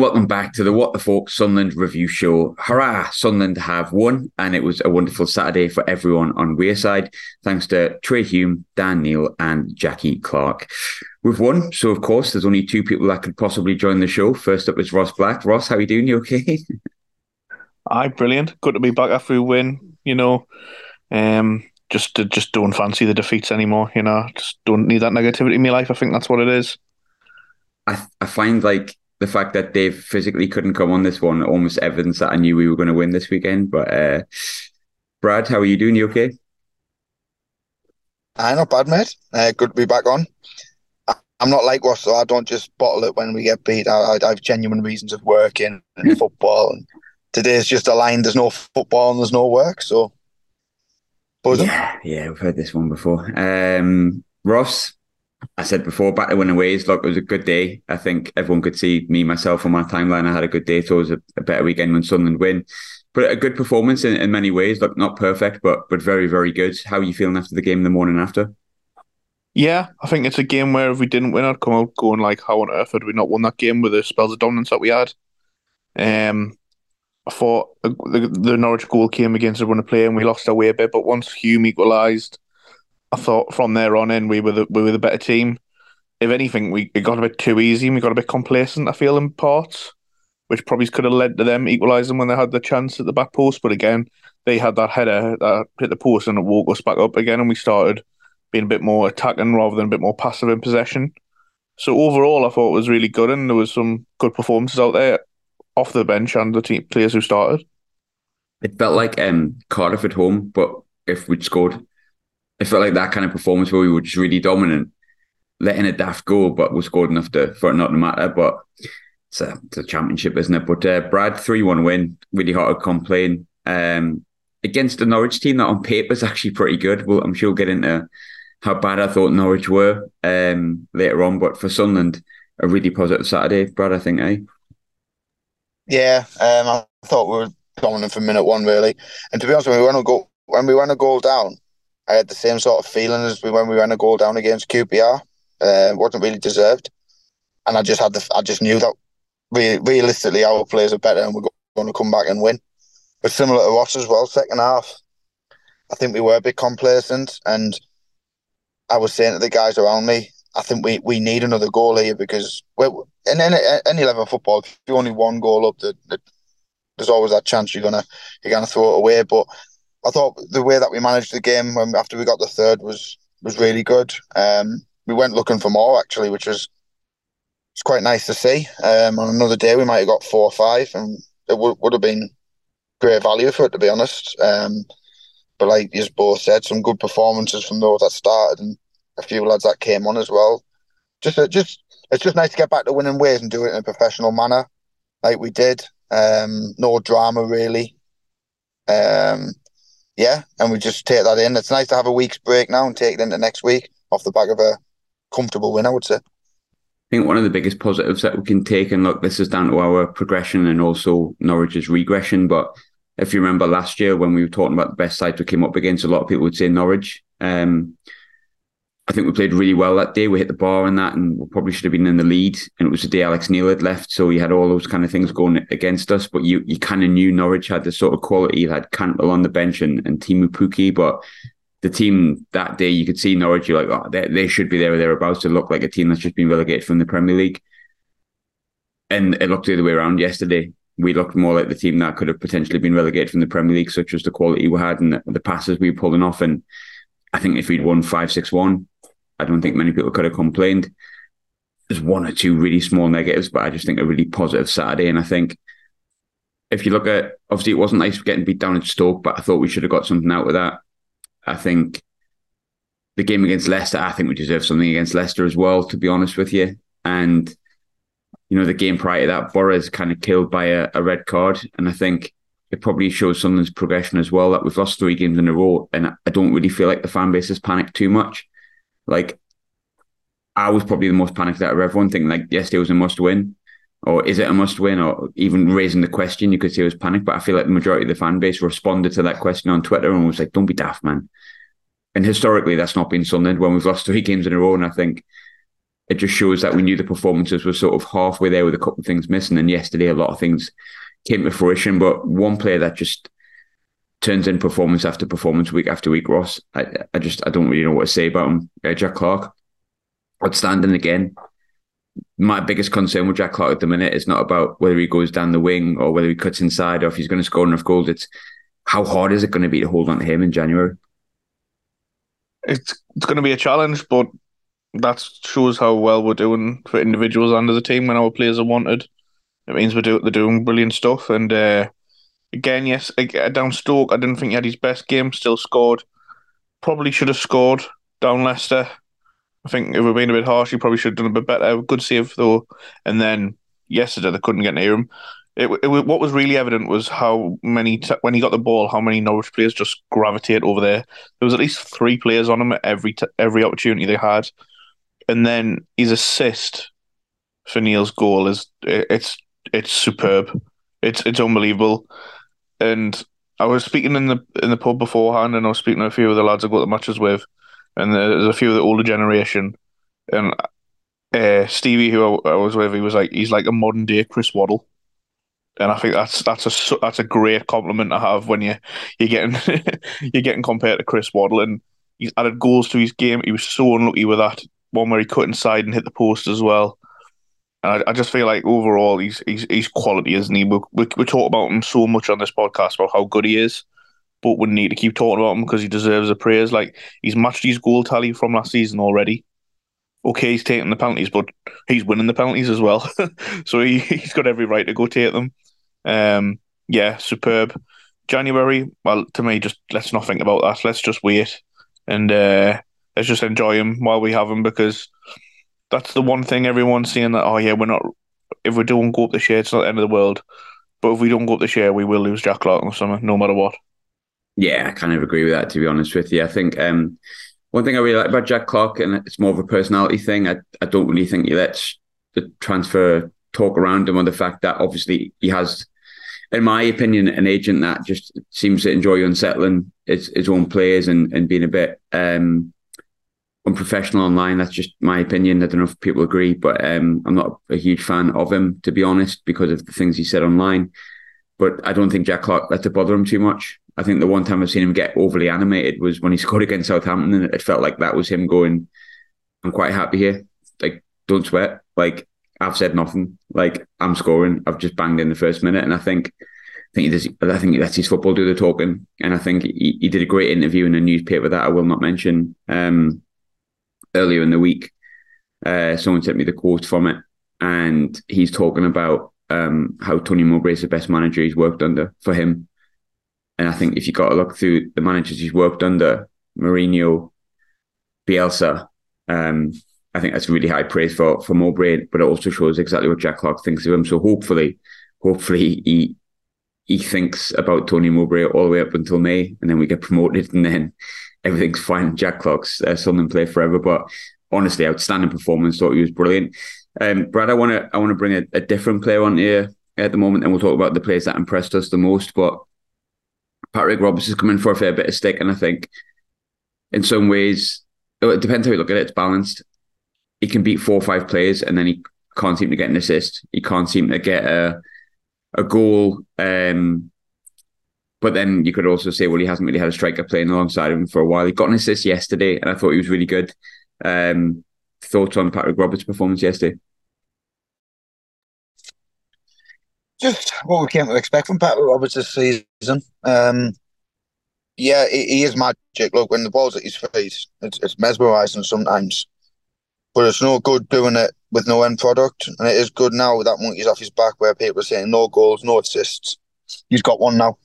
and welcome back to the What the Falk Sunderland review show. Hurrah! Sunderland have won, and it was a wonderful Saturday for everyone on Wearside. Thanks to Trai Hume, Dan Neil, and Jacky Clarke. We've won, so of course, there's only two people that could possibly join the show. First up is Ross Black. Ross, how are you doing? You okay? Aye, brilliant. Good to be back after we win. You know, um, just just don't fancy the defeats anymore. You know, just don't need that negativity in my life. I think that's what it is. I I find like the fact that Dave physically couldn't come on this one almost evidence that I knew we were going to win this weekend. But uh, Brad, how are you doing? You okay? I not bad, mate. Uh, good to be back on. I'm not like Ross, so I don't just bottle it when we get beat. I, I have genuine reasons of working and football. And today's just a line. There's no football and there's no work. So, buzzing. yeah, yeah, we've heard this one before. Um, Ross, I said before, back to winning ways. Look, it was a good day. I think everyone could see me, myself on my timeline. I had a good day. So it was a, a better weekend when Sunderland win. But a good performance in, in many ways. Look, not perfect, but but very, very good. How are you feeling after the game the morning after? Yeah, I think it's a game where if we didn't win, I'd come out going like, how on earth had we not won that game with the spells of dominance that we had? Um, I thought the, the Norwich goal came against a run of play and we lost our way a bit, but once Hume equalised, I thought from there on in we were the we were the better team. If anything, we it got a bit too easy and we got a bit complacent. I feel in parts, which probably could have led to them equalising when they had the chance at the back post. But again, they had that header that hit the post and it woke us back up again, and we started being a bit more attacking rather than a bit more passive in possession. So overall, I thought it was really good, and there was some good performances out there off the bench and the team players who started. It felt like um, Cardiff at home, but if we'd scored it felt like that kind of performance where we were just really dominant, letting a daft go, but we scored enough to for it not to matter. But it's a, it's a championship, isn't it? But uh, Brad, 3 1 win, really hard to complain. Um, against the Norwich team that on paper is actually pretty good. Well, I'm sure we'll get into how bad I thought Norwich were um, later on. But for Sunderland, a really positive Saturday, Brad, I think, eh? Yeah, um, I thought we were dominant from minute one, really. And to be honest, when we went a goal, when we went a goal down, I had the same sort of feeling as when we ran a goal down against QPR. Uh, wasn't really deserved, and I just had the I just knew that re- realistically our players are better and we're going to come back and win. But similar to Ross as well, second half, I think we were a bit complacent, and I was saying to the guys around me, I think we, we need another goal here because in any, any level of football, if you only one goal up, the, the, there's always that chance you're gonna you're gonna throw it away. But I thought the way that we managed the game when after we got the third was was really good. Um, we went looking for more actually, which was it's quite nice to see. Um, on another day, we might have got four or five, and it would would have been great value for it to be honest. Um, but like you both said, some good performances from those that started, and a few lads that came on as well. Just uh, just it's just nice to get back to winning ways and do it in a professional manner, like we did. Um, no drama really. Um, yeah, and we just take that in. It's nice to have a week's break now and take it into next week off the back of a comfortable win, I would say. I think one of the biggest positives that we can take, and look, this is down to our progression and also Norwich's regression. But if you remember last year when we were talking about the best side we came up against, a lot of people would say Norwich. Um, I think we played really well that day. We hit the bar in that, and we probably should have been in the lead. And it was the day Alex Neil had left, so you had all those kind of things going against us. But you you kind of knew Norwich had the sort of quality. You had Cantwell on the bench and, and Teemu Pukki, but the team that day, you could see Norwich. You're like, oh, they, they should be there or thereabouts to look like a team that's just been relegated from the Premier League. And it looked the other way around yesterday. We looked more like the team that could have potentially been relegated from the Premier League, such as the quality we had and the, the passes we were pulling off. And I think if we'd won five six one, I don't think many people could have complained. There's one or two really small negatives, but I just think a really positive Saturday. And I think if you look at, obviously, it wasn't nice getting beat down at Stoke, but I thought we should have got something out of that. I think the game against Leicester, I think we deserve something against Leicester as well, to be honest with you. And, you know, the game prior to that, Borra's kind of killed by a, a red card. And I think it probably shows Sunderland's progression as well that we've lost three games in a row. And I don't really feel like the fan base has panicked too much. Like, I was probably the most panicked out of everyone, thinking like yesterday was a must win, or is it a must win, or even raising the question. You could say it was panic, but I feel like the majority of the fan base responded to that question on Twitter and was like, "Don't be daft, man." And historically, that's not been Sunderland when we've lost three games in a row. And I think it just shows that we knew the performances were sort of halfway there with a couple of things missing. And yesterday, a lot of things came to fruition. But one player that just turns in performance after performance, week after week, Ross, I, I just I don't really know what to say about him. Uh, Jack Clarke, outstanding again. My biggest concern with Jack Clarke at the minute is not about whether he goes down the wing or whether he cuts inside or if he's going to score enough goals. It's how hard is it going to be to hold on to him in January? It's it's going to be a challenge, but that shows how well we're doing for individuals and as a team when our players are wanted. It means we're, do, they're doing brilliant stuff. And uh, again, yes, uh, down Stoke, I didn't think he had his best game, still scored. Probably should have scored down Leicester. I think if we're being a bit harsh, he probably should have done a bit better. Good save, though. And then yesterday, they couldn't get near him. It, it, what was really evident was how many t- when he got the ball, how many Norwich players just gravitate over there. There was at least three players on him at every t- every opportunity they had, and then his assist for Neil's goal is it's it's superb. It's it's unbelievable. And I was speaking in the in the pub beforehand, and I was speaking to a few of the lads I got the matches with, and there's a few of the older generation, and uh, Stevie, who I, I was with, he was like he's like a modern day Chris Waddle and I think that's that's a that's a great compliment to have when you you're getting you're getting compared to Chris Waddle, and he's added goals to his game. He was so unlucky with that one where he cut inside and hit the post as well. And I, I just feel like overall he's he's he's quality, isn't he? We, we we talk about him so much on this podcast about how good he is, but we need to keep talking about him because he deserves the praise. Like he's matched his goal tally from last season already okay, he's taking the penalties, but he's winning the penalties as well. so he, he's got every right to go take them. Um, yeah, superb. January, well, to me, just let's not think about that. Let's just wait and uh, let's just enjoy him while we have him because that's the one thing everyone's saying that, oh, yeah, we're not, if we don't go up the share, it's not the end of the world. But if we don't go up this year we will lose Jack Clarke in the summer, no matter what. Yeah, I kind of agree with that, to be honest with you. I think um, one thing I really like about Jack Clarke, and it's more of a personality thing, I, I don't really think he lets the transfer talk around him on the fact that obviously he has, in my opinion, an agent that just seems to enjoy unsettling his, his own players and, and being a bit um, unprofessional online. That's just my opinion. I don't know if people agree, but um, I'm not a huge fan of him, to be honest, because of the things he said online. But I don't think Jack Clarke let it bother him too much. I think the one time I've seen him get overly animated was when he scored against Southampton, and it felt like that was him going, "I'm quite happy here. Like, don't sweat. Like, I've said nothing. Like I'm scoring. I've just banged in the first minute, and I think I think he does. I think that's his football do the talking, and I think he, he did a great interview in a newspaper that I will not mention. Um, earlier in the week, uh, someone sent me the quote from it, and he's talking about um, how Tony Mowbray is the best manager he's worked under for him. And I think if you got to look through the managers he's worked under, Mourinho, Bielsa, um, I think that's really high praise for for Mowbray, but it also shows exactly what Jack Clarke thinks of him. So hopefully, hopefully he he thinks about Tony Mowbray all the way up until May, and then we get promoted, and then everything's fine. Jack Clarke's uh, Sunderland play forever. But honestly, outstanding performance. Thought he was brilliant. Um, Brad, I want to I want to bring a, a, different player on here at the moment, and we'll talk about the players that impressed us the most. But Patrick Roberts is coming for a fair bit of stick, and I think in some ways it depends how you look at it. It's balanced he can beat four or five players and then he can't seem to get an assist. He can't seem to get a a goal. Um, but then you could also say, well, he hasn't really had a striker playing alongside him for a while. He got an assist yesterday, and I thought he was really good. Um, thoughts on Patrick Roberts' performance yesterday? Just what we came to expect from Patrick Roberts this season. Um, yeah, he, he, is magic. Look, when the ball's at his face, it's, it's mesmerising sometimes but it's no good doing it with no end product. And it is good now that monkey's off his back where people are saying no goals, no assists. He's got one now.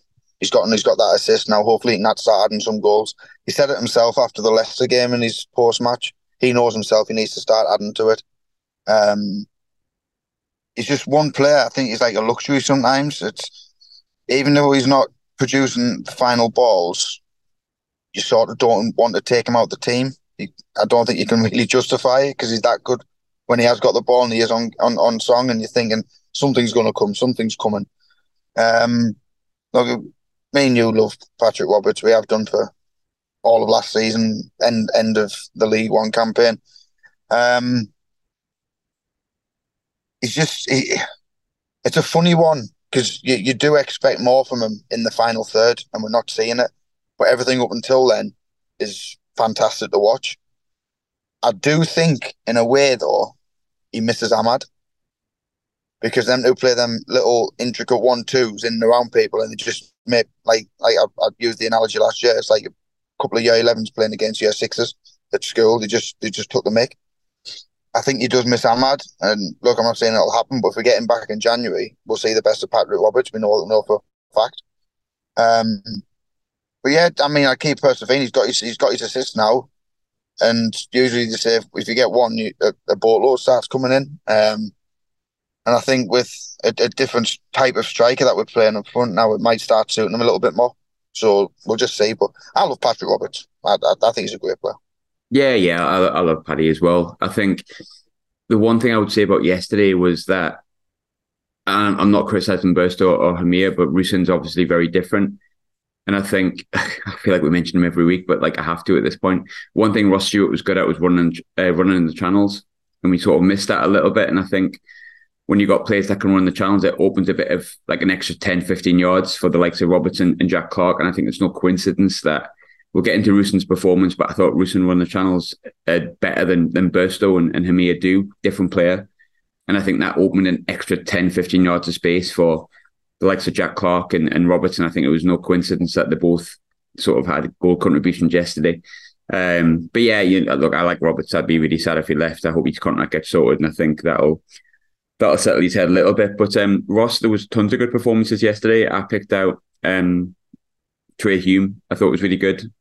He's got he's got that assist now. Hopefully he can start adding some goals. He said it himself after the Leicester game in his post match. He knows himself he needs to start adding to it. Um he's just one player. I think he's like a luxury sometimes. It's even though he's not producing the final balls, you sort of don't want to take him out the team I don't think you can really justify it because he's that good when he has got the ball and he is on, on, on song and you're thinking something's going to come, something's coming. Um, look, me and you love Patrick Roberts. We have done for all of last season, end end of the League One campaign. Um, he's just he, it's a funny one because you, you do expect more from him in the final third, and we're not seeing it. But everything up until then is fantastic to watch. I do think, in a way, though, he misses Amad because them who play them little intricate one twos in and around people, and they just make like like I, I used the analogy last year. It's like a couple of year 11s playing against year sixes at school. They just they just took the mic. I think he does miss Amad. And look, I'm not saying it'll happen, but if we get him back in January, we'll see the best of Patrick Roberts. We know, know for a fact. Um, but yeah, I mean, I keep persevering. He's got his, he's got his assist now, and usually they say if, if you get one, you, a, a boatload starts coming in. Um, and I think with a, a, different type of striker that we're playing up front now, it might start suiting him a little bit more. So we'll just see. But I love Patrick Roberts. I, I, I think he's a great player. Yeah, yeah, I, I love Paddy as well. I think the one thing I would say about yesterday was that um, I'm not criticizing Burstow or Hemir, but Rusyn's obviously very different. And I think I feel like we mention him every week, but like I have to at this point. One thing Ross Stewart was good at was running uh, running in the channels, and we sort of missed that a little bit. And I think when you got players that can run the channels, it opens a bit of like an extra 10, 15 yards for the likes of Robertson and Jack Clarke. And I think it's no coincidence that we'll get into Rusyn's performance, but I thought Rusyn run the channels uh, better than than Burstow and, and Hemir do, different player. And I think that opened an extra 10, 15 yards of space for the likes of Jack Clarke and, and Robertson. I think it was no coincidence that they both sort of had goal contributions yesterday. Um, but yeah, you look, I like Roberts. I'd be really sad if he left. I hope his contract gets sorted, and I think that'll that'll settle his head a little bit. But um, Ross, there was tons of good performances yesterday. I picked out um, Trai Hume. I thought was really good.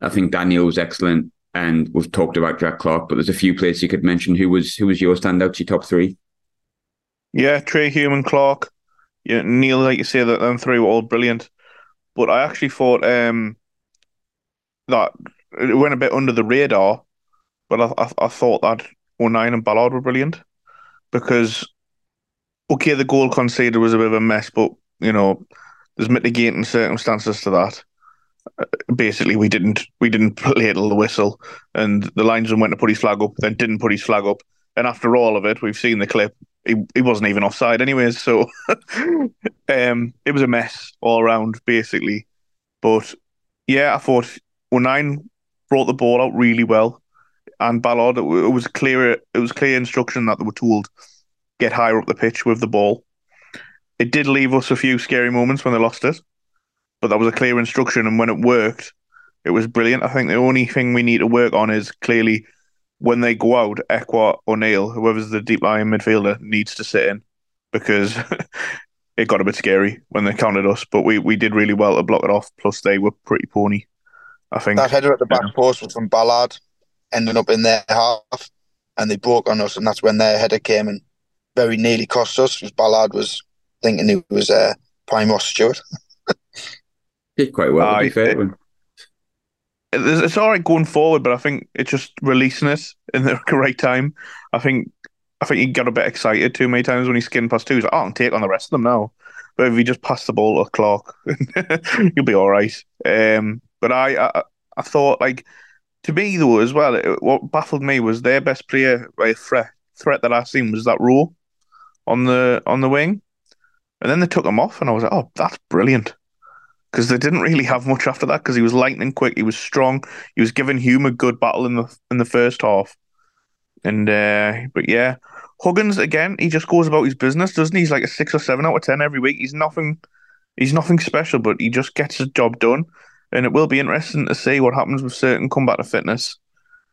I think Daniel was excellent, and we've talked about Jack Clarke. But there's a few players you could mention. Who was who was your standout? Your top three? Yeah, Trai Hume and Clarke. Yeah, Neil, like you say, that them three were all brilliant. But I actually thought um, that it went a bit under the radar. But I, I, I thought that O'Nien and Ballard were brilliant because okay, the goal conceded was a bit of a mess, but you know, there's mitigating circumstances to that. Uh, basically, we didn't we didn't ladle the whistle, and the linesman went to put his flag up, then didn't put his flag up, and after all of it, we've seen the clip. He, he wasn't even offside, anyways. So, um, it was a mess all around, basically. But yeah, I thought O'Nien brought the ball out really well and Ballard, it, was clear. It was clear instruction that they were told get higher up the pitch with the ball. It did leave us a few scary moments when they lost it, but that was a clear instruction, and when it worked, it was brilliant. I think the only thing we need to work on is clearly when they go out, Ekwah or Neil, whoever's the deep lying midfielder, needs to sit in because it got a bit scary when they counted us. But we, we did really well to block it off. Plus, they were pretty pony. I think that header at the back yeah. post was from Ballard ending up in their half, and they broke on us, and that's when their header came and very nearly cost us. Because Ballard was thinking he was uh, Prime Ross Stewart. Did quite well, uh, to be fair. It, it's all right going forward, but I think it's just releasing it in the right time. I think I think he got a bit excited too many times when he skinned past two. He's like, oh, I'll take on the rest of them now. But if he just passed the ball to Clarke, you'll be all right. Um, but I, I, I thought like to me though as well, it, what baffled me was their best player by threat threat that I seen was that Rowe on the on the wing, and then they took him off, and I was like, oh, that's brilliant. Because they didn't really have much after that. Because he was lightning quick, he was strong, he was giving Hume a good battle in the in the first half, and uh, but yeah, Huggins again, he just goes about his business, doesn't he? He's like a six or seven out of ten every week. He's nothing, he's nothing special, but he just gets his job done and it will be interesting to see what happens with Cirkin combat to fitness,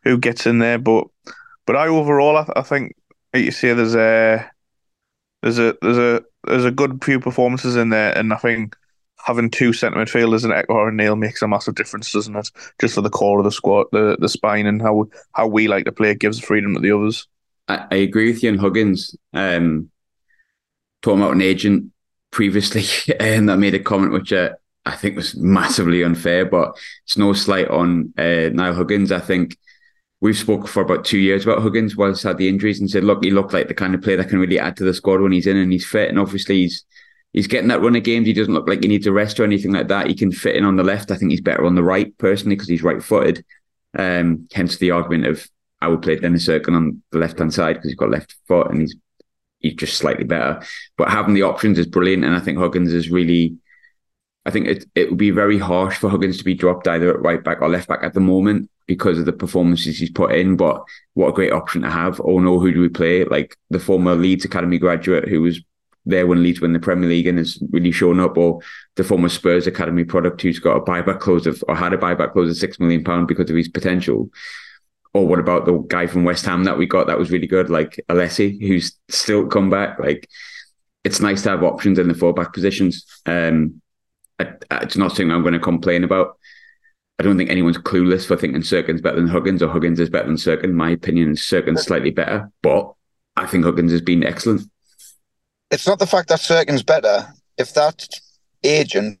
who gets in there. But but I overall, I, I think you say there's a there's a there's a there's a good few performances in there, and I think having two centre midfielders and Ekwah and Neil makes a massive difference, doesn't it? Just for the core of the squad, the the spine, and how how we like to play it gives freedom to the others. I, I agree with you Huggins. Um, talking about an agent previously, and I made a comment which uh, I think was massively unfair, but it's no slight on uh, Niall Huggins. I think we've spoken for about two years about Huggins whilst had the injuries and said, look, he looked like the kind of player that can really add to the squad when he's in and he's fit. And obviously he's he's getting that run of games. He doesn't look like he needs a rest or anything like that. He can fit in on the left. I think he's better on the right personally because he's right footed. Um, hence the argument of I would play Dennis Cirkin on the left hand side because he's got left foot and he's he's just slightly better. But having the options is brilliant, and I think Huggins is really. I think it it would be very harsh for Huggins to be dropped either at right back or left back at the moment because of the performances he's put in. But what a great option to have. Oh no, who do we play? Like the former Leeds Academy graduate who was there when Leeds win the Premier League and has really shown up, or the former Spurs Academy product who's got a buyback clause of or had a buyback clause of six million pound because of his potential. Or what about the guy from West Ham that we got that was really good, like Alese, who's still come back? Like it's nice to have options in the fullback positions. Um, I, it's not something I'm going to complain about. I don't think anyone's clueless for thinking Cirkin's better than Huggins or Huggins is better than Cirkin. My opinion is slightly better, but I think Huggins has been excellent. It's not the fact that Cirkin's better. If that agent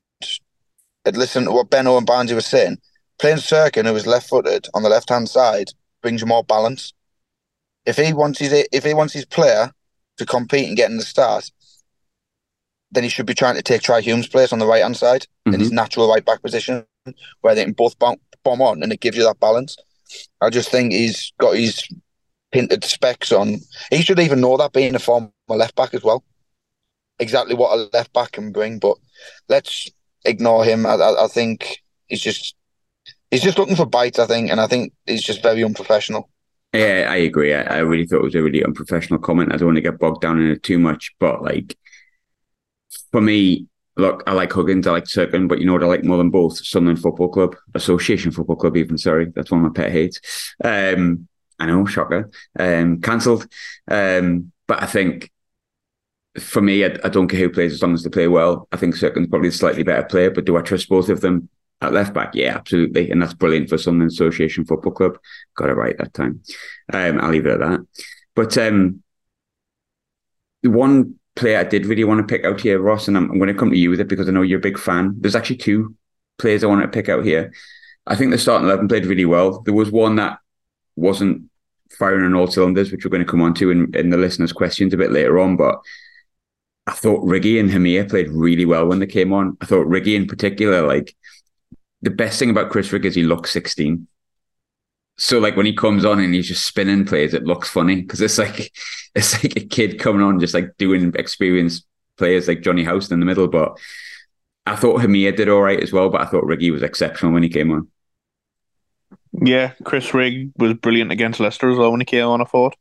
had listened to what Benno and Barnsley were saying, playing Cirkin, who was left footed on the left hand side, brings you more balance. If he wants his if he wants his player to compete and get in the start, then he should be trying to take Trai Hume's place on the right hand side mm-hmm. in his natural right back position, where they can both bomb, bomb on and it gives you that balance. I just think he's got his hinted specs on. He should even know that being a former left back as well. Exactly what a left back can bring, but let's ignore him. I, I, I think he's just he's just looking for bites, I think, and I think he's just very unprofessional. Yeah, I agree. I, I really thought it was a really unprofessional comment. I don't want to get bogged down in it too much, but like for me, look, I like Huggins, I like Cirkin, but you know what I like more than both? Sunderland Football Club, Association Football Club, even. Sorry, that's one of my pet hates. Um, I know, shocker. Um, cancelled. Um, but I think for me, I, I, don't care who plays as long as they play well. I think Cirkin's probably a slightly better player, but do I trust both of them? At left back, yeah, absolutely, and that's brilliant for Sunderland Association Football Club. Got it right that time. Um, I'll leave it at that. But um, one player I did really want to pick out here, Ross, and I'm, I'm going to come to you with it because I know you're a big fan. There's actually two players I want to pick out here. I think the starting eleven played really well. There was one that wasn't firing on all cylinders, which we're going to come on to in, in the listeners' questions a bit later on, but I thought Riggy and Hemir played really well when they came on. I thought Riggy in particular, like the best thing about Chris Rigg is he looks 16. So like when he comes on and he's just spinning plays, it looks funny because it's like it's like a kid coming on just like doing experienced players like Jonny Howson in the middle. But I thought Hemir did all right as well, but I thought Riggy was exceptional when he came on. Yeah, Chris Rigg was brilliant against Leicester as well when he came on. I thought.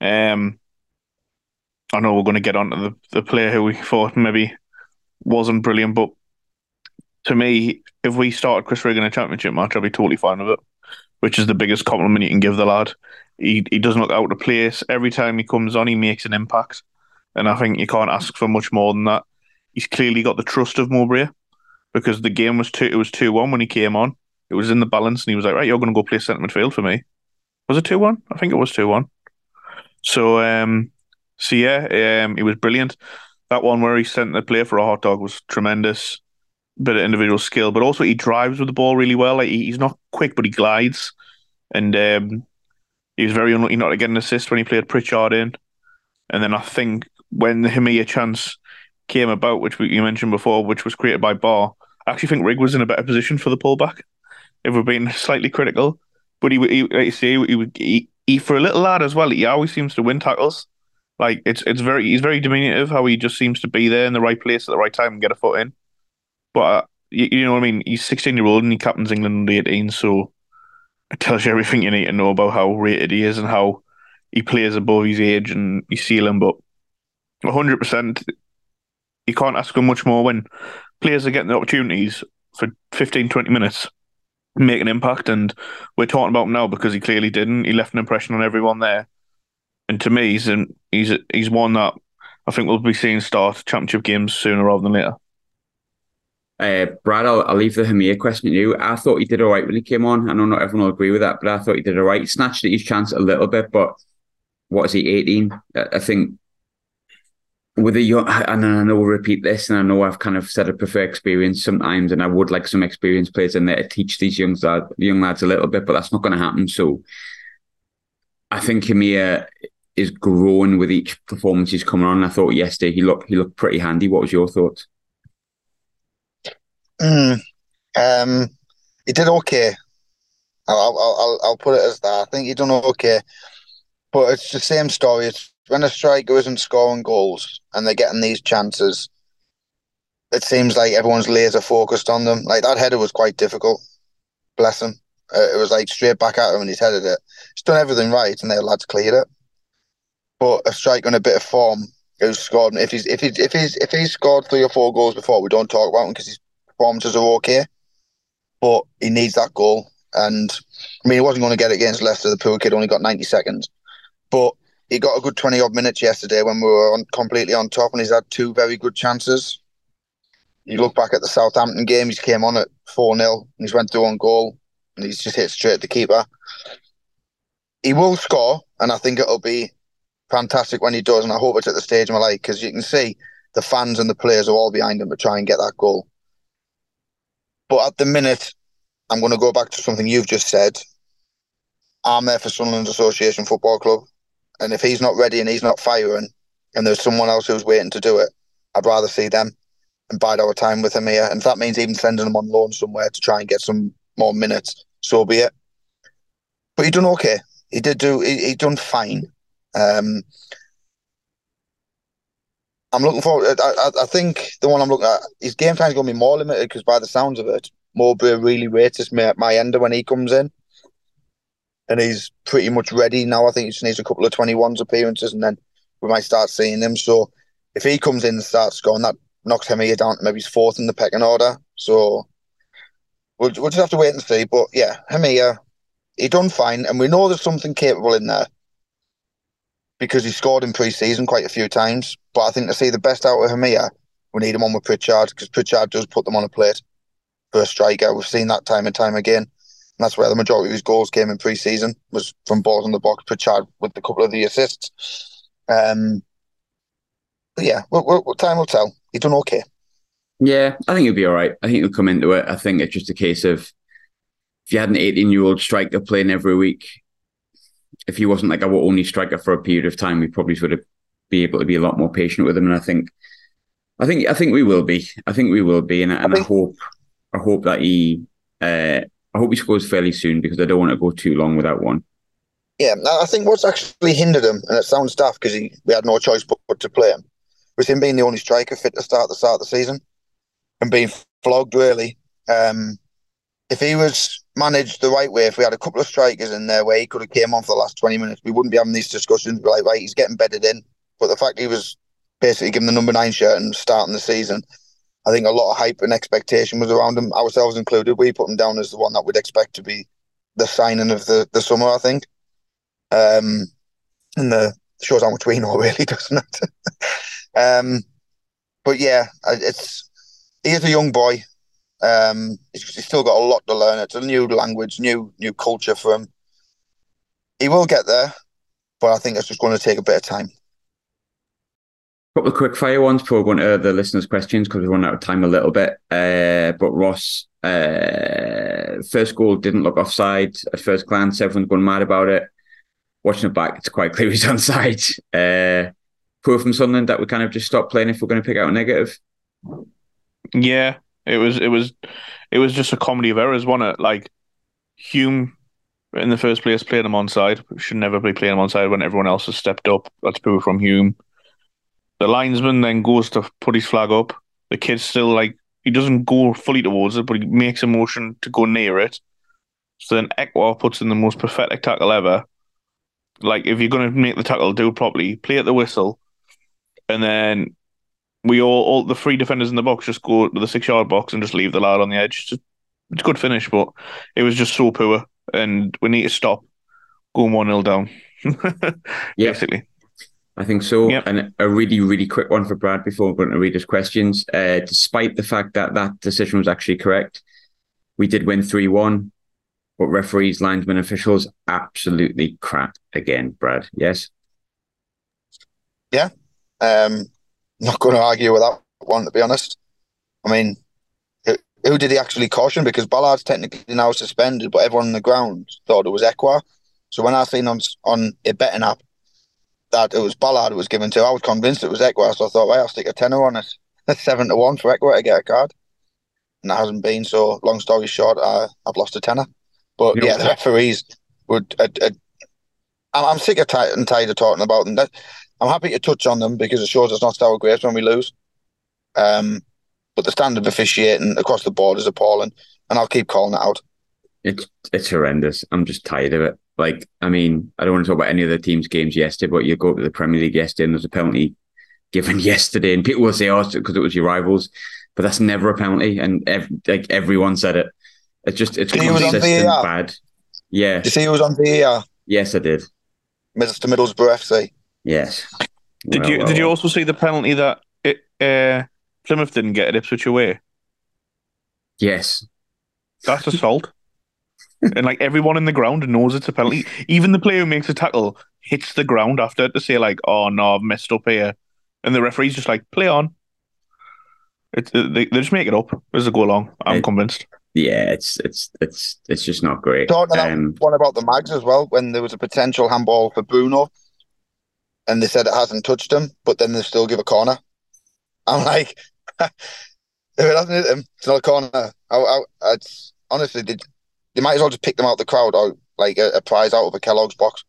Um, I know we're going to get on to the, the player who we thought maybe wasn't brilliant, but to me, if we started Chris Rigg in a championship match, I'd be totally fine with it. Which is the biggest compliment you can give the lad. He he doesn't look out of place. Every time he comes on, he makes an impact. And I think you can't ask for much more than that. He's clearly got the trust of Mowbray because the game was two it was two one when he came on. It was in the balance and he was like, Right, you're gonna go play centre midfield for me. Was it two one? I think it was two one. So um so yeah, um, he was brilliant. That one where he sent the play for a hot dog was tremendous bit of individual skill, but also he drives with the ball really well. Like he, he's not quick, but he glides, and um, he was very unlucky not to get an assist when he played Pritchard in. And then I think when the Hemir chance came about, which we, you mentioned before, which was created by Ba, I actually think Rigg was in a better position for the pullback. If we're being slightly critical, but he, he like you say, he, he, he for a little lad as well. He always seems to win tackles. Like it's it's very he's very diminutive how he just seems to be there in the right place at the right time and get a foot in. But uh, you, you, know what I mean? He's 16 year old and he captains England under 18, so it tells you everything you need to know about how rated he is and how he plays above his age and his ceiling. But 100%, you can't ask him much more when players are getting the opportunities for 15, 20 minutes, make an impact. And we're talking about him now because he clearly didn't. He left an impression on everyone there. And to me, he's, an, he's, he's one that I think we'll be seeing start championship games sooner rather than later. Uh, Brad, I'll, I'll, leave the Hemir question to you. I thought he did all right when he came on. I know not everyone will agree with that, but I thought he did all right. He snatched at his chance a little bit, but what is he, 18? I think with a young, and I know we'll repeat this, and I know I've kind of said I prefer experience sometimes, and I would like some experienced players in there to teach these young, lad, young lads a little bit, but that's not going to happen. So I think Hemir is growing with each performance he's coming on. I thought yesterday he looked he looked pretty handy. What was your thoughts? Mm, um, he did okay. I'll, I'll, I'll, put it as that. I think he done okay, but it's the same story as when a striker isn't scoring goals and they're getting these chances, it seems like everyone's laser focused on them. Like that header was quite difficult. Bless him. Uh, it was like straight back at him and he's headed it. He's done everything right and the lads cleared it. But a striker in a bit of form who's scored if he's if he's if he's if he's scored three or four goals before, we don't talk about him because his performances are okay. But he needs that goal. And I mean he wasn't going to get it against Leicester, the poor kid only got ninety seconds. But he got a good twenty odd minutes yesterday when we were on, completely on top and he's had two very good chances you look back at the Southampton game, he came on at 4 0 and he's went through on goal and he's just hit straight at the keeper. He will score, and I think it'll be fantastic when he does. And I hope it's at the stage of my life because you can see the fans and the players are all behind him to try and get that goal. But at the minute, I'm going to go back to something you've just said. I'm there for Sunderland Association Football Club. And if he's not ready and he's not firing, and there's someone else who's waiting to do it, I'd rather see them and bide our time with him here. And if that means even sending him on loan somewhere to try and get some more minutes, so be it. But he done okay. He did do. He, he done fine. Um, I'm looking forward. I, I, I, think the one I'm looking at, his game time is going to be more limited because by the sounds of it, Mowbray really rates my, Mayenda when he comes in, and he's pretty much ready now. I think he just needs a couple of 21s appearances, and then we might start seeing him. So if he comes in and starts scoring, that knocks Hemir down to maybe fourth in the pecking order. So we'll, we'll just have to wait and see. But yeah, Hemir, he done fine, and we know there's something capable in there because he scored in pre-season quite a few times. But I think to see the best out of Hemir, we need him on with Pritchard because Pritchard does put them on a plate for a striker. We've seen that time and time again. And that's where the majority of his goals came in pre-season was from balls on the box. Pritchard with a couple of the assists. Um, yeah, we'll, time will tell he's done okay. Yeah, I think he'll be all right. I think he'll come into it. I think it's just a case of if you had an 18 year old striker playing every week, if he wasn't like our only striker for a period of time, we probably would have be able to be a lot more patient with him. And I think, I think, I think we will be. I think we will be, and, and I, think, I hope, I hope that he, uh, I hope he scores fairly soon because I don't want to go too long without one. Yeah, I think what's actually hindered him, and it sounds daft because we had no choice but, but to play him, with him being the only striker fit to start the start of the season and being flogged really. Um, if he was managed the right way, if we had a couple of strikers in there where he could have came on for the last twenty minutes, we wouldn't be having these discussions. We're like, right, he's getting bedded in. But the fact he was basically given the number nine shirt and starting the season, I think a lot of hype and expectation was around him, ourselves included. We put him down as the one that we'd expect to be the signing of the, the summer, I think. Um, and the shows how much we know, really, doesn't it? Um, but yeah, it's he is a young boy. Um, he's, he's, still got a lot to learn. It's a new language, new new culture for him. He will get there, but I think it's just going to take a bit of time. Couple of quick fire ones before we go the listeners' questions because we run out of time a little bit. Uh, but Ross, uh, first goal didn't look offside at first glance. Everyone's going mad about it. Watching it back, it's quite clear he's onside. Uh, poor from Sunderland that we kind of just stop playing if we're going to pick out a negative? Yeah, it was it was it was just a comedy of errors, wasn't it? Like Hume in the first place playing him on side. Should never be playing him on side when everyone else has stepped up. That's poor from Hume. The linesman then goes to put his flag up. The kid's still like he doesn't go fully towards it, but he makes a motion to go near it. So then Ekwah puts in the most pathetic tackle ever. Like if you're going to make the tackle do it properly, play at the whistle, and then we all, all the three defenders in the box just go to the six yard box and just leave the lad on the edge. It's, a good finish, but it was just so poor, and we need to stop going one 0 down. Basically. I think so. Yep. And a really, really quick one for Brad before we're going to read his questions. Uh, despite the fact that that decision was actually correct, we did win 3 1, but referees, linesmen, officials absolutely crap again, Brad. Yes? Yeah, um, not going to argue with that one, to be honest. I mean, who did he actually caution? Because Ballard's technically now suspended, but everyone on the ground thought it was Ekwah. So when I seen on on a betting app that it was Ballard it was given to, I was convinced it was Ekwah. So I thought, well, I'll stick a tenner on it. seven to one for Ekwah to get a card. And that hasn't been. So long story short, I, I've lost a tenner. But you yeah, the referees would. Uh, uh, I'm, I'm sick of and tired of talking about them. That, I'm happy to touch on them because it shows us not sour grapes when we lose. Um, but the standard of officiating across the board is appalling, and I'll keep calling it out. It's it's horrendous. I'm just tired of it. Like, I mean, I don't want to talk about any of the team's games yesterday, but you go to the Premier League yesterday and there's a penalty given yesterday, and people will say, "Oh, because it was your rivals," but that's never a penalty, and ev- like everyone said it. It's just it's He was on consistent VAR. bad. Yeah. Did you see who was on VAR? Yes, I did. Mr. Middlesbrough FC. Yes. Did Well, you well, did you also see the penalty that it, uh, Plymouth didn't get at Ipswich away? Yes. That's assault. And like everyone in the ground knows it's a penalty. Even the player who makes a tackle hits the ground after to say like, "Oh no, I've messed up here," and the referee's just like, "Play on." It's they, they just make it up as they go along. I'm It- convinced. Yeah, it's it's it's it's just not great. Talking about Um, one about the mags as well, when there was a potential handball for Bruno, and they said it hasn't touched him, but then they still give a corner. I'm like, if it hasn't hit him, it's not a corner. I, I, it's honestly, they, they might as well just pick them out of the crowd or like a, a prize out of a Kellogg's box.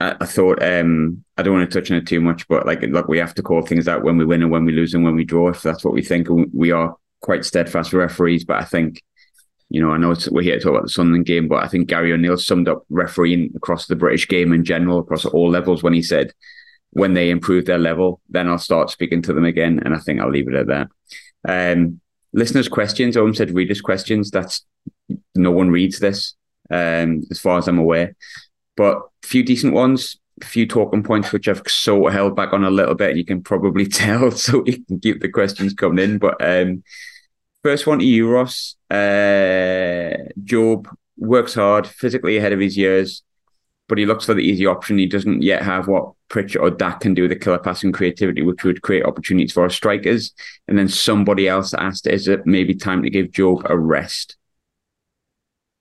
I, I thought um I don't want to touch on it too much, but like look, we have to call things out when we win and when we lose and when we draw. If that's what we think, we are quite steadfast referees. But I think, you know, I know we're here to talk about the Sunderland game, but I think Gary O'Neill summed up refereeing across the British game in general, across all levels, when he said, "When they improve their level, then I'll start speaking to them again." And I think I'll leave it at that. Um, listeners' questions. Owen said readers' questions. That's no one reads this, um, as far as I'm aware but a few decent ones, a few talking points which I've sort of held back on a little bit. You can probably tell, so you can keep the questions coming in. But um, first one to you, Ross. Uh, Jobe works hard, physically ahead of his years, but he looks for the easy option. He doesn't yet have what Pritchard or Dack can do with the killer passing creativity, which would create opportunities for our strikers. And then somebody else asked, is it maybe time to give Jobe a rest?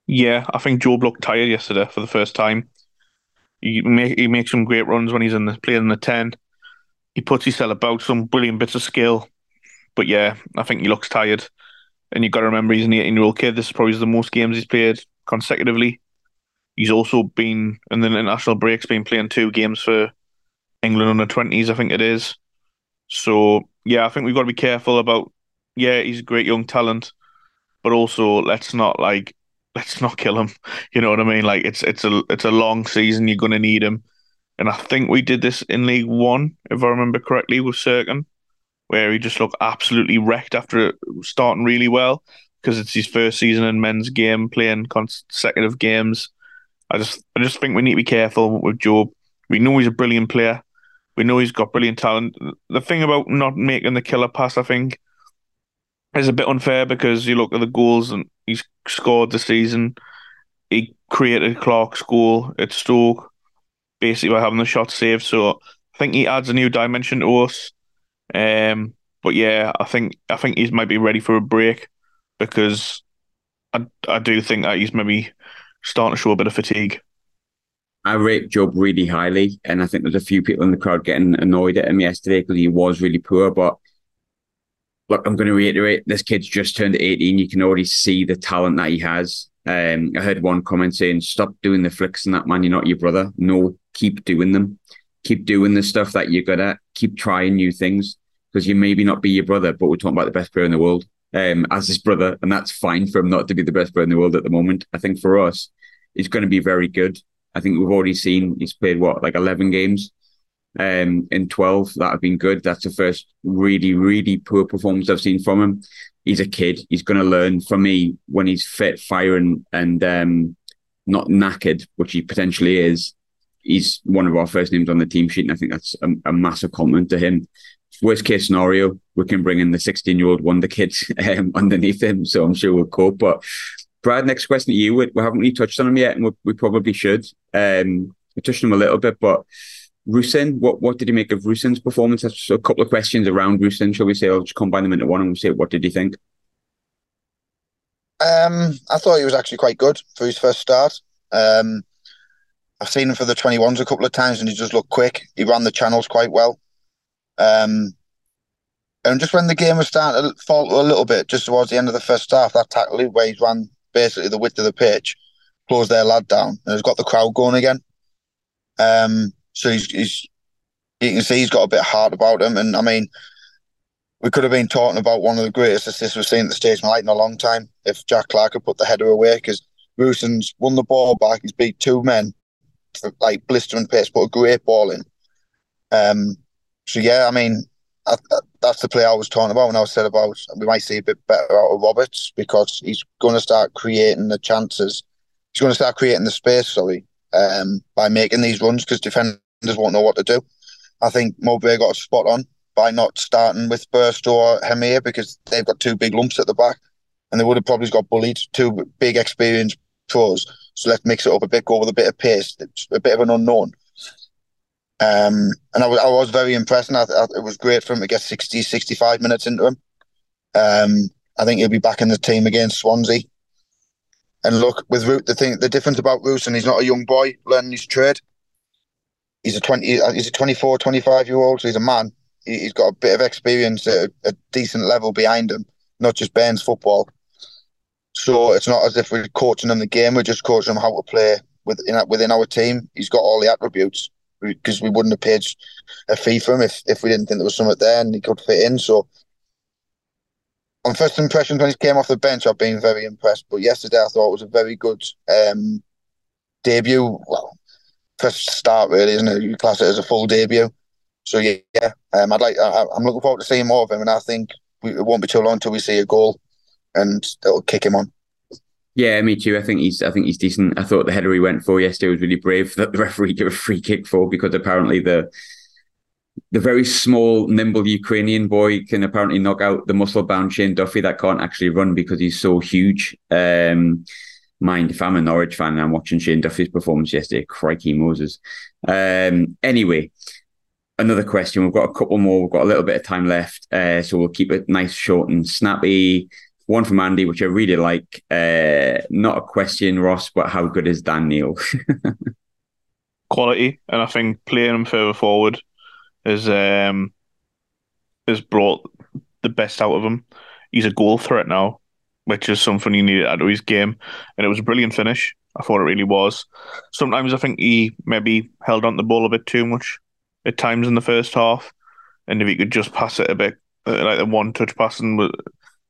Yeah, I think Jobe looked tired yesterday for the first time. He make he makes some great runs when he's in the playing in the ten. He puts himself about some brilliant bits of skill. But yeah, I think he looks tired. And you've got to remember he's an 18 year old kid. This is probably the most games he's played consecutively. He's also been in the international breaks, been playing two games for England under 20s, I think it is. So yeah, I think we've got to be careful about. Yeah, he's a great young talent, but also let's not like let's not kill him. You know what I mean? Like it's it's a it's a long season. You're going to need him, and I think we did this in League One, if I remember correctly, with Cirkin, where he just looked absolutely wrecked after starting really well because it's his first season in men's game, playing consecutive games. I just I just think we need to be careful with Jobe. We know he's a brilliant player. We know he's got brilliant talent. The thing about not making the killer pass, I think, is a bit unfair because you look at the goals and he's scored this season. He created Clarke's goal at Stoke, basically by having the shot saved. So I think he adds a new dimension to us. Um, but yeah, I think I think he might be ready for a break because I I do think that he's maybe starting to show a bit of fatigue. I rate Jobe really highly, and I think there's a few people in the crowd getting annoyed at him yesterday because he was really poor. But look, I'm going to reiterate: this kid's just turned 18. You can already see the talent that he has. Um, I heard one comment saying, "Stop doing the flicks and that man. You're not your brother. No, keep doing them. Keep doing the stuff that you're good at. Keep trying new things because you maybe not be your brother, but we're talking about the best player in the world." Um, as his brother, and that's fine for him not to be the best player in the world at the moment. I think for us, he's going to be very good. I think we've already seen he's played what like eleven games, um, in twelve that have been good. That's the first really really poor performance I've seen from him. He's a kid. He's going to learn. For me, when he's fit, firing, and um, not knackered, which he potentially is, he's one of our first names on the team sheet, and I think that's a, a massive compliment to him. Worst case scenario, we can bring in the 16 year old wonder kid um, underneath him, so I'm sure we'll cope. But Brad, next question to you. We, we haven't really touched on him yet, and we, we probably should. Um, we touched on him a little bit, but Rusyn, what what did you make of Rusyn's performance? That's a couple of questions around Rusyn, shall we say? I'll just combine them into one and we'll say, what did you think? Um, I thought he was actually quite good for his first start. Um, I've seen him for the 21s a couple of times and he just looked quick. He ran the channels quite well. Um, and just when the game was starting to falter a little bit, just towards the end of the first half, that tackle where he ran basically the width of the pitch, closed their lad down, and has got the crowd going again. Um, so he's, he's you can see he's got a bit of heart about him. And I mean, we could have been talking about one of the greatest assists we've seen at the Stadium of Light in a long time if Jack Clarke had put the header away because Rusyn's won the ball back. He's beat two men for like blistering pace, put a great ball in. Um, so yeah, I mean, I, I, that's the play I was talking about when I said about we might see a bit better out of Roberts because he's going to start creating the chances. He's going to start creating the space, sorry, um, by making these runs because defenders won't know what to do. I think Mowbray got a spot on by not starting with Burstow or Hemir because they've got two big lumps at the back and they would have probably got bullied. Two big experienced pros. So let's mix it up a bit, go with a bit of pace. It's a bit of an unknown. Um, and I was, I was very impressed. And I, I, it was great for him to get 60, 65 minutes into him. Um, I think he'll be back in the team against Swansea. And look, with Root, the thing, the difference about Root, and he's not a young boy learning his trade. He's a 20, he's a 24, 25 year old. So he's a man he's got a bit of experience at a decent level behind him, not just Ben's football. So it's not as if we're coaching him the game; we're just coaching him how to play within within our team. He's got all the attributes because we wouldn't have paid a fee for him if, if we didn't think there was something there and he could fit in. So on first impressions when he came off the bench, I've been very impressed. But yesterday I thought it was a very good um, debut. Well, first start really, isn't it? You class it as a full debut so yeah, yeah um, I'd like. I, am looking forward to seeing more of him, and I think we, it won't be too long until we see a goal, and it'll kick him on. Yeah, me too. I think he's. I think he's decent. I thought the header he went for yesterday was really brave that the referee gave a free kick for because apparently the the very small, nimble Ukrainian boy can apparently knock out the muscle-bound Shane Duffy that can't actually run because he's so huge. Um, mind if I'm a Norwich fan and I'm watching Shane Duffy's performance yesterday, crikey Moses. Um, anyway, another question. We've got a couple more. We've got a little bit of time left, uh, so we'll keep it nice, short, and snappy. One from Andy, which I really like. Uh, not a question, Ross, but how good is Dan Neil? Quality, and I think playing him further forward has um, has brought the best out of him. He's a goal threat now, which is something he needed out of his game, and it was a brilliant finish. I thought it really was. Sometimes I think he maybe held on the ball a bit too much at times in the first half, and if he could just pass it a bit, uh, like the one touch passing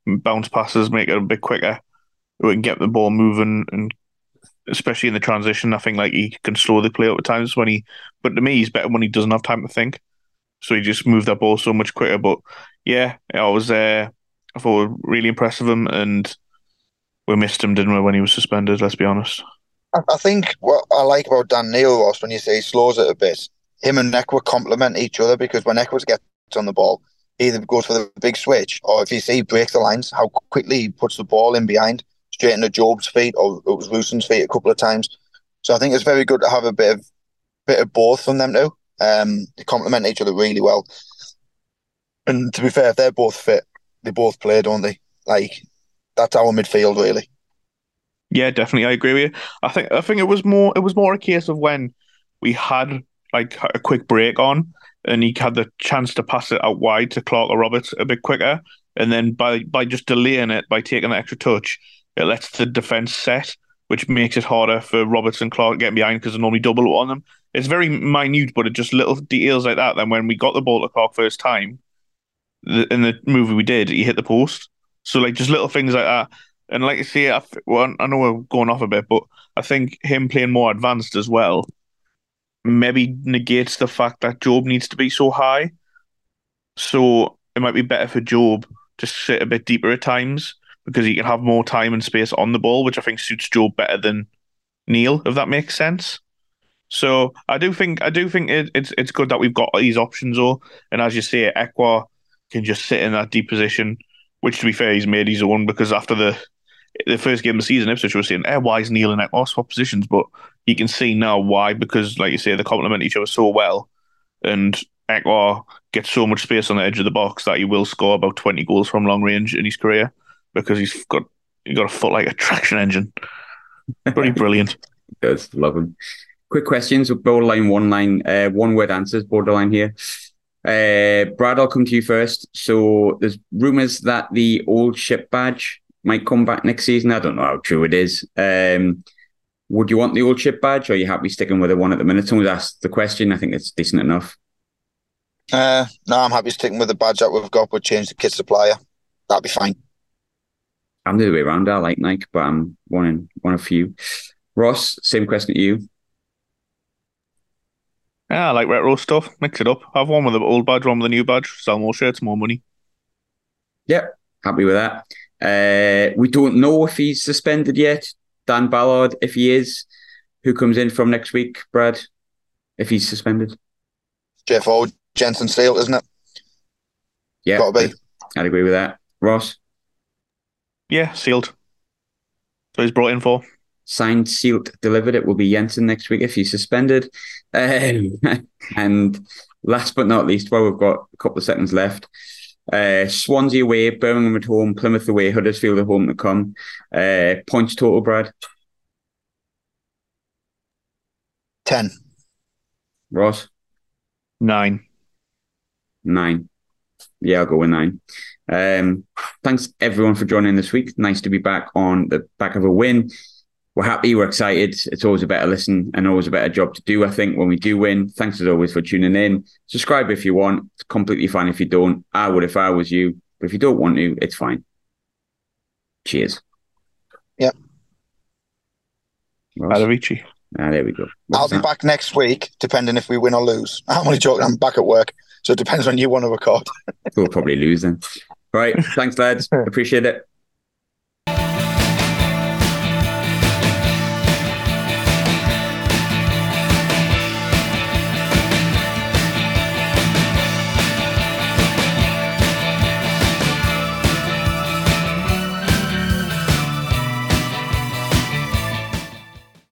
bounce passes, make it a bit quicker, we can get the ball moving, and especially in the transition, I think like he can slow the play up at times when he. But to me, he's better when he doesn't have time to think. So he just moved that ball so much quicker. But yeah, I was uh, I thought were really impressive of him, and we missed him, didn't we, when he was suspended? Let's be honest. I think what I like about Dan Neil Ross when you say he slows it a bit him and Ekwah complement each other because when Ekwah gets on the ball, he either goes for the big switch or if you see he breaks the lines, how quickly he puts the ball in behind, straight into Jobe's feet or it was Rusyn's feet a couple of times. So I think it's very good to have a bit of bit of both from them too. Um, they complement each other really well. And to be fair, if they're both fit, they both play, don't they? Like that's our midfield really. Yeah, definitely. I agree with you. I think I think it was more it was more a case of when we had like a quick break on, and he had the chance to pass it out wide to Clarke or Roberts a bit quicker. And then by by just delaying it, by taking the extra touch, it lets the defense set, which makes it harder for Roberts and Clarke getting behind because they normally double on them. It's very minute, but it just little details like that. Then when we got the ball to Clarke first time, the, in the movie we did, he hit the post. So like just little things like that. And like you say, I, well, I know we're going off a bit, but I think him playing more advanced as well maybe negates the fact that Jobe needs to be so high. So it might be better for Jobe to sit a bit deeper at times because he can have more time and space on the ball, which I think suits Jobe better than Neil, if that makes sense. So I do think I do think it, it's it's good that we've got these options, though. And as you say, Ekwah can just sit in that deep position, which to be fair, he's made his own because after the the first game of the season, Ipswich was saying, eh, why is Neil and Ekwah swap positions? But you can see now why, because like you say, they complement each other so well. And Ekwah gets so much space on the edge of the box that he will score about 20 goals from long range in his career because he's got he's got a foot like a traction engine. Pretty brilliant. does love him. Quick questions borderline one line, uh, one word answers, borderline here. Uh, Brad, I'll come to you first. So there's rumours that the old ship badge might come back next season. I don't know how true it is. Um, would you want the old ship badge, or are you happy sticking with the one at the minute? Someone's asked the question. I think it's decent enough. Uh, no, I'm happy sticking with the badge that we've got, but change the kit supplier. That'd be fine. I'm the other way around. I like Nike, but I'm one in one of few. Ross, same question to you. Yeah, I like retro stuff. Mix it up. Have one with the old badge, one with the new badge. Sell more shirts, more money. Yep, happy with that. Uh, we don't know if he's suspended yet. Dan Ballard, if he is, who comes in from next week, Brad, if he's suspended? Jeff O, Jenson Seelt, isn't it? Yeah, Gotta be. I'd agree with that. Ross, Yeah, sealed. So he's brought in for. Signed, sealed, delivered. It will be Jenson next week if he's suspended. Um, and last but not least, well, we've got a couple of seconds left. Uh, Swansea away, Birmingham at home, Plymouth away, Huddersfield at home to come. Uh, points total, Brad. 10. Ross, Nine. nine. Yeah, I'll go with nine. Um, thanks everyone for joining this week. Nice to be back on the back of a win. We're happy, we're excited. It's always a better listen and always a better job to do, I think, when we do win. Thanks as always for tuning in. Subscribe if you want. It's completely fine if you don't. I would if I was you. But if you don't want to, it's fine. Cheers. Yep. Ross? Arrivederci. Ah, there we go. I'll be that? back next week, depending if we win or lose. I'm only joking. I'm back at work. So it depends when you want to record. We'll probably lose then. Right. Thanks, lads. Appreciate it.